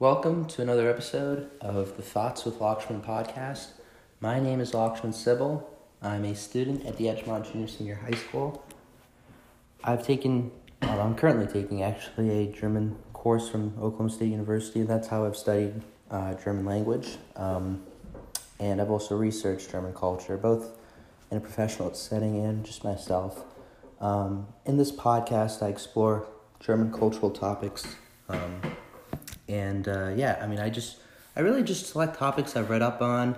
Welcome to another episode of the Thoughts with Lakshman podcast. My name is Lakshman Sybil. I'm a student at the Edgemont Junior Senior High School. I've taken, well, I'm currently taking actually a German course from Oklahoma State University, and that's how I've studied uh, German language. Um, and I've also researched German culture, both in a professional setting and just myself. Um, in this podcast, I explore German cultural topics. Um, and uh, yeah, I mean, I just, I really just select topics I've read up on.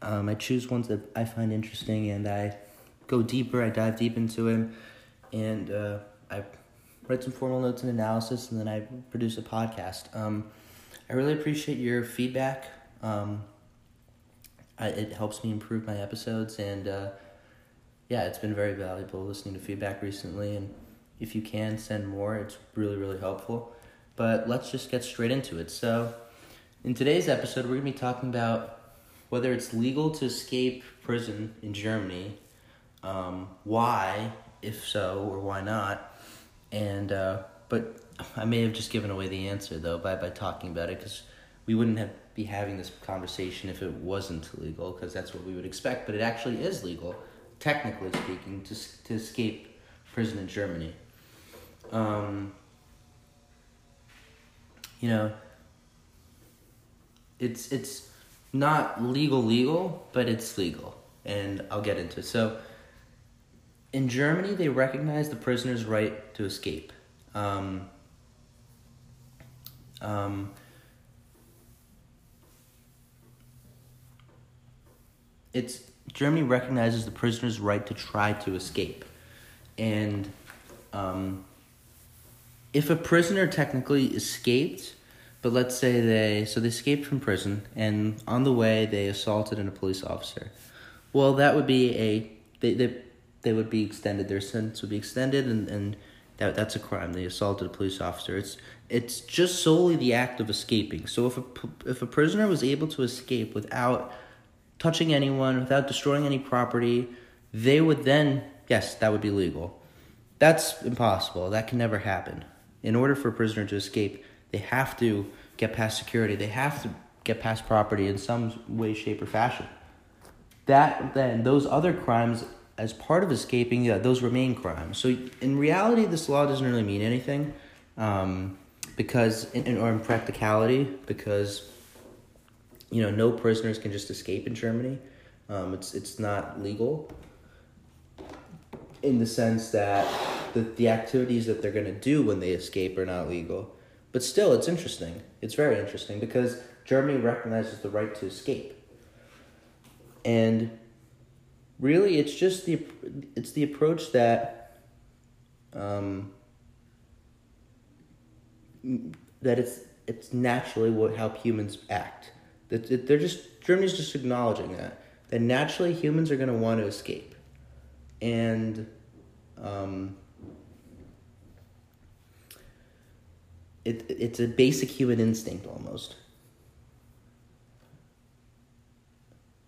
Um, I choose ones that I find interesting and I go deeper, I dive deep into it. And uh, I write some formal notes and analysis, and then I produce a podcast. Um, I really appreciate your feedback. Um, I, it helps me improve my episodes, and uh, yeah, it's been very valuable listening to feedback recently. And if you can send more, it's really, really helpful. But let's just get straight into it. So, in today's episode, we're going to be talking about whether it's legal to escape prison in Germany, um, why, if so, or why not, and uh, but I may have just given away the answer though by by talking about it because we wouldn't have be having this conversation if it wasn't legal because that's what we would expect, but it actually is legal, technically speaking, to to escape prison in Germany. Um, you know, it's it's not legal legal, but it's legal, and I'll get into it. So, in Germany, they recognize the prisoner's right to escape. Um, um, it's Germany recognizes the prisoner's right to try to escape, and um, if a prisoner technically escaped, but let's say they so they escaped from prison and on the way they assaulted a police officer, well that would be a they they, they would be extended their sentence would be extended and and that that's a crime. They assaulted a police officer. It's it's just solely the act of escaping. So if a if a prisoner was able to escape without touching anyone without destroying any property they would then yes that would be legal. That's impossible. That can never happen in order for a prisoner to escape, they have to get past security. They have to get past property in some way, shape, or fashion. That then, those other crimes, as part of escaping, yeah, those remain crimes. So in reality, this law doesn't really mean anything, um, because in, or in practicality, because you know no prisoners can just escape in Germany. Um, it's it's not legal in the sense that the, the activities that they're going to do when they escape are not legal. But still, it's interesting. It's very interesting because Germany recognizes the right to escape. And really, it's just the it's the approach that um, that it's it's naturally what how humans act. That they're just Germany's just acknowledging that that naturally humans are going to want to escape, and um, it, it's a basic human instinct almost.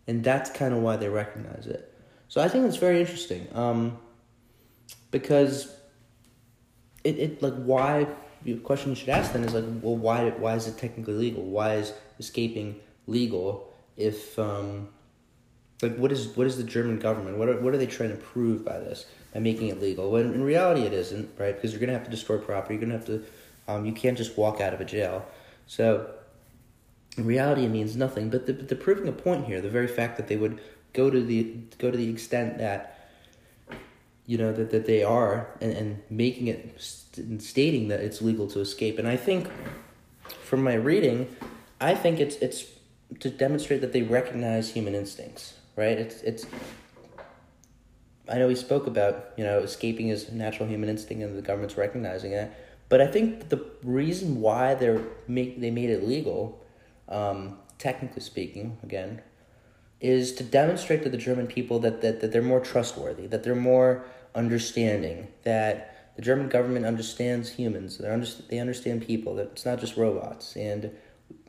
And that's kind of why they recognize it. So I think it's very interesting. Um, because it, it like why the question you should ask then is like well why why is it technically legal? Why is escaping legal if um, like what is what is the German government? What are what are they trying to prove by this? By making it legal? When in reality it isn't, right? Because you're gonna have to destroy property, you're gonna have to um, you can't just walk out of a jail. So, in reality, it means nothing. But the, the proving a point here, the very fact that they would go to the go to the extent that you know that, that they are and, and making it st- stating that it's legal to escape and i think from my reading i think it's it's to demonstrate that they recognize human instincts right it's it's i know we spoke about you know escaping is natural human instinct and the government's recognizing it but I think the reason why they're make they made it legal, um, technically speaking, again, is to demonstrate to the German people that, that, that they're more trustworthy, that they're more understanding, that the German government understands humans, they under, they understand people, that it's not just robots, and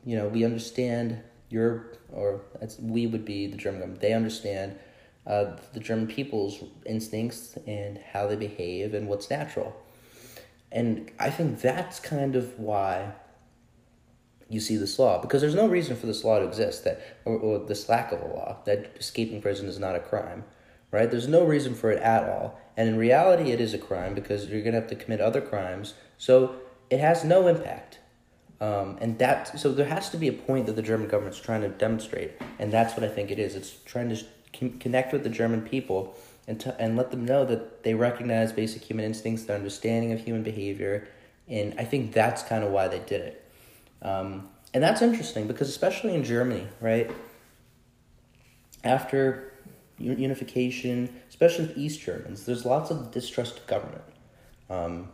you know we understand your or we would be the German government. They understand uh, the German people's instincts and how they behave and what's natural. And I think that's kind of why you see this law because there's no reason for this law to exist that or, or this lack of a law that escaping prison is not a crime right? There's no reason for it at all. And in reality it is a crime because you're going to have to commit other crimes. So it has no impact. Um, and that so there has to be a point that the german government's trying to demonstrate and that's what i think it is. It's trying to connect with the german people and, to, and let them know that they recognize basic human instincts their understanding of human behavior and i think that's kind of why they did it um, and that's interesting because, especially in Germany, right? After unification, especially with East Germans, there's lots of distrust of government. Um,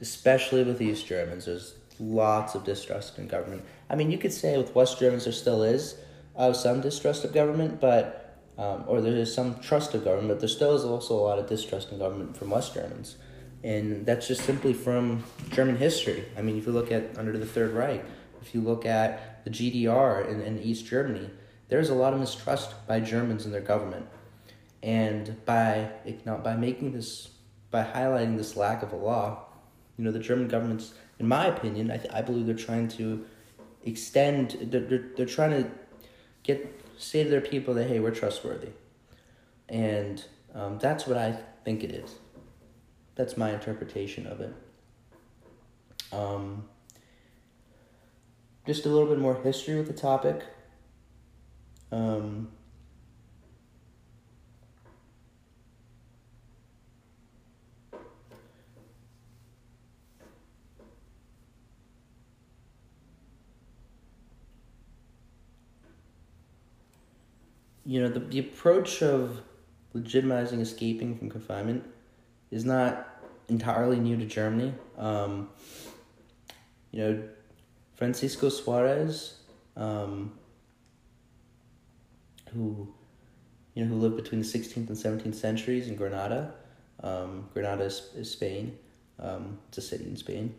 especially with East Germans, there's lots of distrust in government. I mean, you could say with West Germans there still is uh, some distrust of government, but um, or there is some trust of government, but there still is also a lot of distrust in government from West Germans, and that's just simply from German history. I mean, if you look at under the Third Reich, if you look at the GDR in, in East Germany, there's a lot of mistrust by Germans in their government. And by know, by making this by highlighting this lack of a law, you know, the German government's, in my opinion, I, th- I believe they're trying to extend, they're, they're, they're trying to get, say to their people that, hey, we're trustworthy. And um, that's what I think it is. That's my interpretation of it. Um, just a little bit more history with the topic. Um, you know, the, the approach of legitimizing escaping from confinement is not entirely new to Germany. Um, you know, Francisco Suarez, um, who you know who lived between the 16th and 17th centuries in Granada. Um, Granada is, is Spain. It's a city in Spain.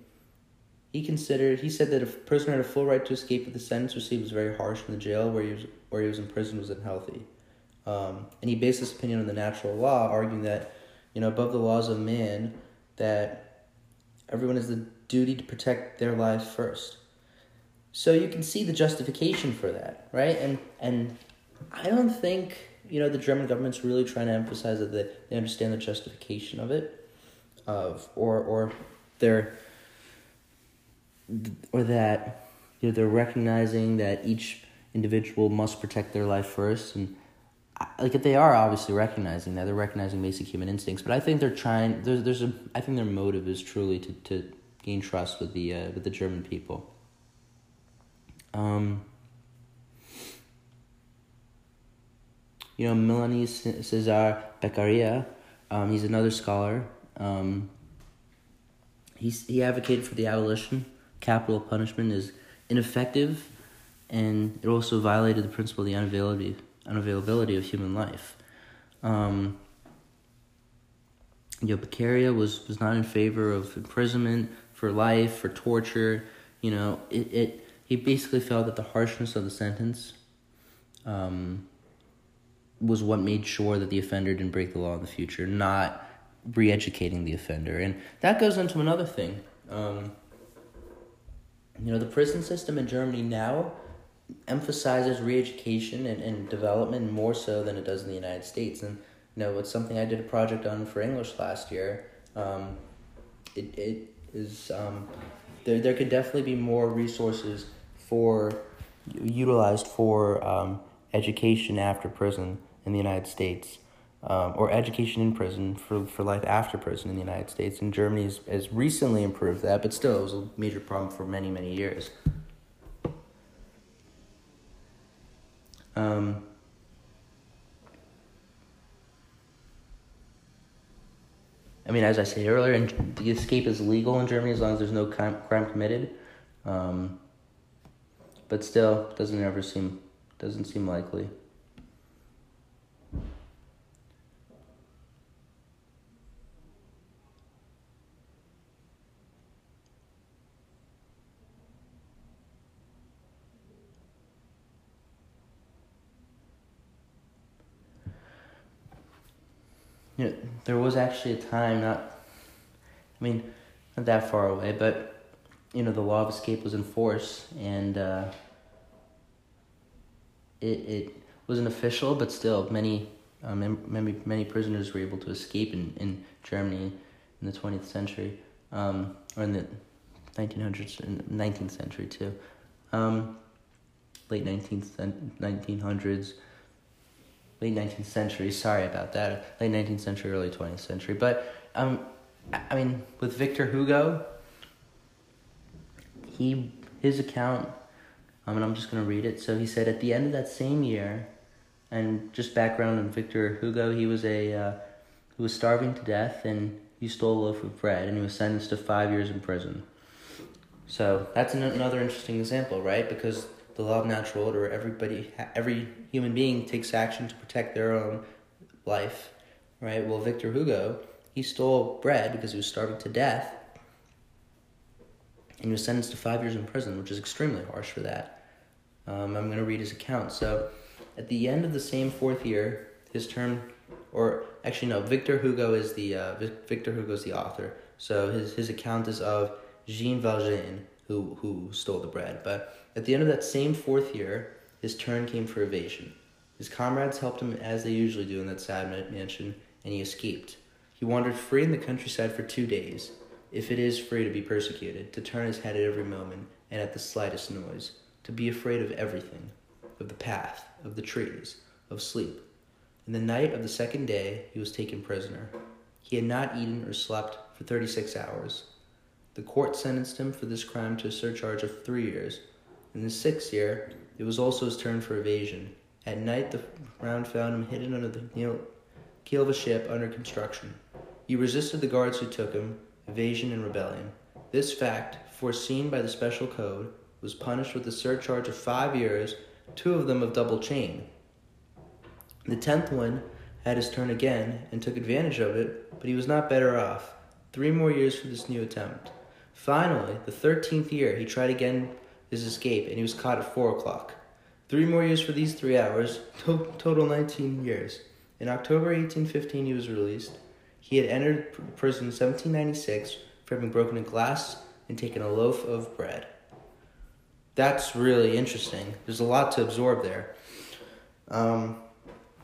He considered he said that a prisoner had a full right to escape if the sentence received was very harsh in the jail where he was where he was in prison was unhealthy. Um, and he based his opinion on the natural law, arguing that, you know, above the laws of man, that everyone has the duty to protect their lives first. So you can see the justification for that, right? And and I don't think you know the German government's really trying to emphasize that they, they understand the justification of it, of or or they're or that you know they're recognizing that each individual must protect their life first and like if they are obviously recognizing that they're recognizing basic human instincts but i think they're trying there's there's a i think their motive is truly to to gain trust with the uh, with the german people um, you know, Melanie Cesar Beccaria, um, he's another scholar. Um, he's, he advocated for the abolition. Capital punishment is ineffective, and it also violated the principle of the unavailability, unavailability of human life. Um, you know, Beccaria was, was not in favor of imprisonment for life, for torture. You know, it, it he basically felt that the harshness of the sentence um, was what made sure that the offender didn't break the law in the future, not re educating the offender. And that goes into another thing. Um, you know, the prison system in Germany now emphasizes re education and, and development more so than it does in the United States. And, you know, it's something I did a project on for English last year. Um, it, it is, um, there, there could definitely be more resources for utilized for um, education after prison in the United States, um, or education in prison for, for life after prison in the United States. And Germany has, has recently improved that, but still, it was a major problem for many, many years. Um, I mean, as I said earlier, and the escape is legal in Germany as long as there's no crime, crime committed. Um, but still doesn't ever seem doesn't seem likely. You know, there was actually a time not I mean not that far away, but you know, the law of escape was in force, and uh, it it wasn't official, but still, many um, many many prisoners were able to escape in, in Germany in the twentieth century, um, or in the nineteen hundreds, nineteenth century too, um, late nineteenth nineteen hundreds, late nineteenth century. Sorry about that, late nineteenth century, early twentieth century. But um, I mean, with Victor Hugo, he his account um, and I'm just to read it. So he said, at the end of that same year, and just background on Victor Hugo, he was a uh, he was starving to death, and he stole a loaf of bread, and he was sentenced to five years in prison. So that's an, another interesting example, right? Because the law of natural order, everybody, every human being takes action to protect their own life, right? Well, Victor Hugo, he stole bread because he was starving to death, and he was sentenced to five years in prison, which is extremely harsh for that. Um, I'm going to read his account. So, at the end of the same fourth year, his term, or actually no, Victor Hugo is the uh, Victor Hugo is the author. So his his account is of Jean Valjean, who who stole the bread. But at the end of that same fourth year, his turn came for evasion. His comrades helped him as they usually do in that sad mansion, and he escaped. He wandered free in the countryside for two days, if it is free to be persecuted, to turn his head at every moment and at the slightest noise to be afraid of everything of the path, of the trees, of sleep. In the night of the second day, he was taken prisoner. He had not eaten or slept for 36 hours. The court sentenced him for this crime to a surcharge of three years. In the sixth year, it was also his turn for evasion. At night, the round found him hidden under the keel of a ship under construction. He resisted the guards who took him, evasion and rebellion. This fact, foreseen by the special code, was punished with a surcharge of five years, two of them of double chain. The tenth one had his turn again and took advantage of it, but he was not better off. Three more years for this new attempt. Finally, the thirteenth year, he tried again his escape, and he was caught at four o'clock. Three more years for these three hours, to- total 19 years. In October 1815, he was released. He had entered prison in 1796 for having broken a glass and taken a loaf of bread that's really interesting. There's a lot to absorb there. Um,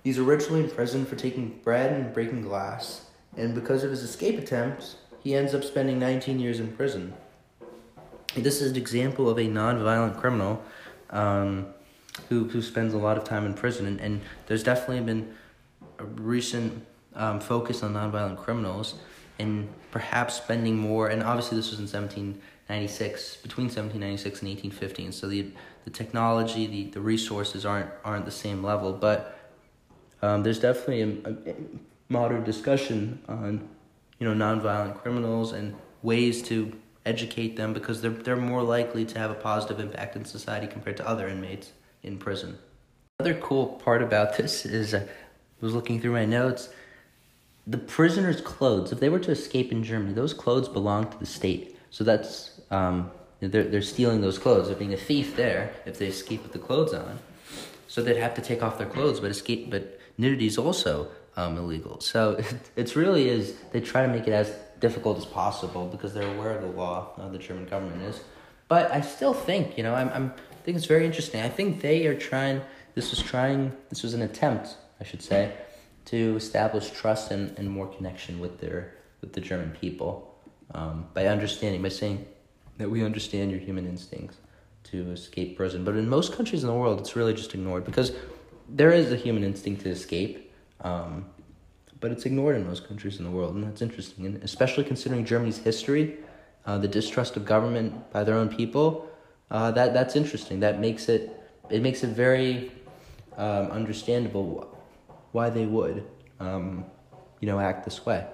he's originally in prison for taking bread and breaking glass, and because of his escape attempts, he ends up spending 19 years in prison. This is an example of a non-violent criminal um, who who spends a lot of time in prison, and, and there's definitely been a recent um, focus on non-violent criminals, and perhaps spending more. And obviously, this was in 1796, between 1796 and 1815 so the the technology the, the resources aren't aren't the same level but um, there's definitely a, a, modern discussion on you know nonviolent criminals and ways to educate them because they're they're more likely to have a positive impact in society compared to other inmates in prison. Another cool part about this is I was looking through my notes. The prisoners' clothes, if they were to escape in Germany, those clothes belong to the state. So that's um, they're, they're stealing those clothes. They're being a thief there if they escape with the clothes on. So they'd have to take off their clothes, but escape, but nudity is also um, illegal. So it, it's really is, they try to make it as difficult as possible because they're aware of the law, the German government is. But I still think, you know, I'm, I'm, I think it's very interesting. I think they are trying, this was trying, this was an attempt, I should say, to establish trust and, and more connection with their, with the German people um, by understanding, by saying, that we understand your human instincts to escape prison. But in most countries in the world, it's really just ignored because there is a human instinct to escape, um, but it's ignored in most countries in the world, and that's interesting. And especially considering Germany's history, uh, the distrust of government by their own people, uh, that that's interesting. That makes it it makes it very um, understandable why they would, um, you know, act this way.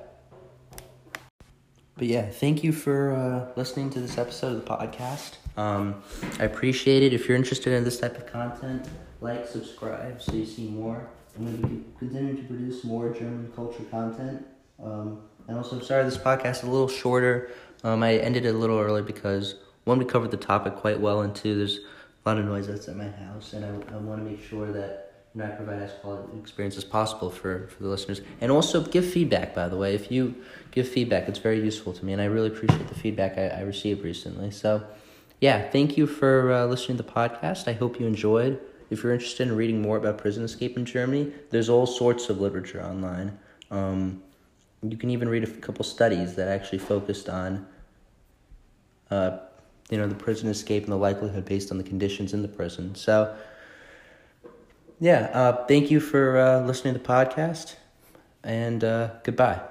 But yeah, thank you for uh, listening to this episode of the podcast. Um, I appreciate it. If you're interested in this type of content, like, subscribe so you see more. I'm going to be continuing to produce more German culture content. Um, and also, I'm sorry this podcast is a little shorter. Um, I ended it a little early because one, we covered the topic quite well, and two, there's a lot of noise at my house, and I, I want to make sure that know, I provide as quality experience as possible for, for the listeners. And also give feedback, by the way. If you give feedback, it's very useful to me, and I really appreciate the feedback I, I received recently. So, yeah, thank you for uh, listening to the podcast. I hope you enjoyed. If you're interested in reading more about prison escape in Germany, there's all sorts of literature online. Um, you can even read a couple studies that actually focused on, uh, you know, the prison escape and the likelihood based on the conditions in the prison. So, yeah, uh, thank you for uh, listening to the podcast, and uh, goodbye.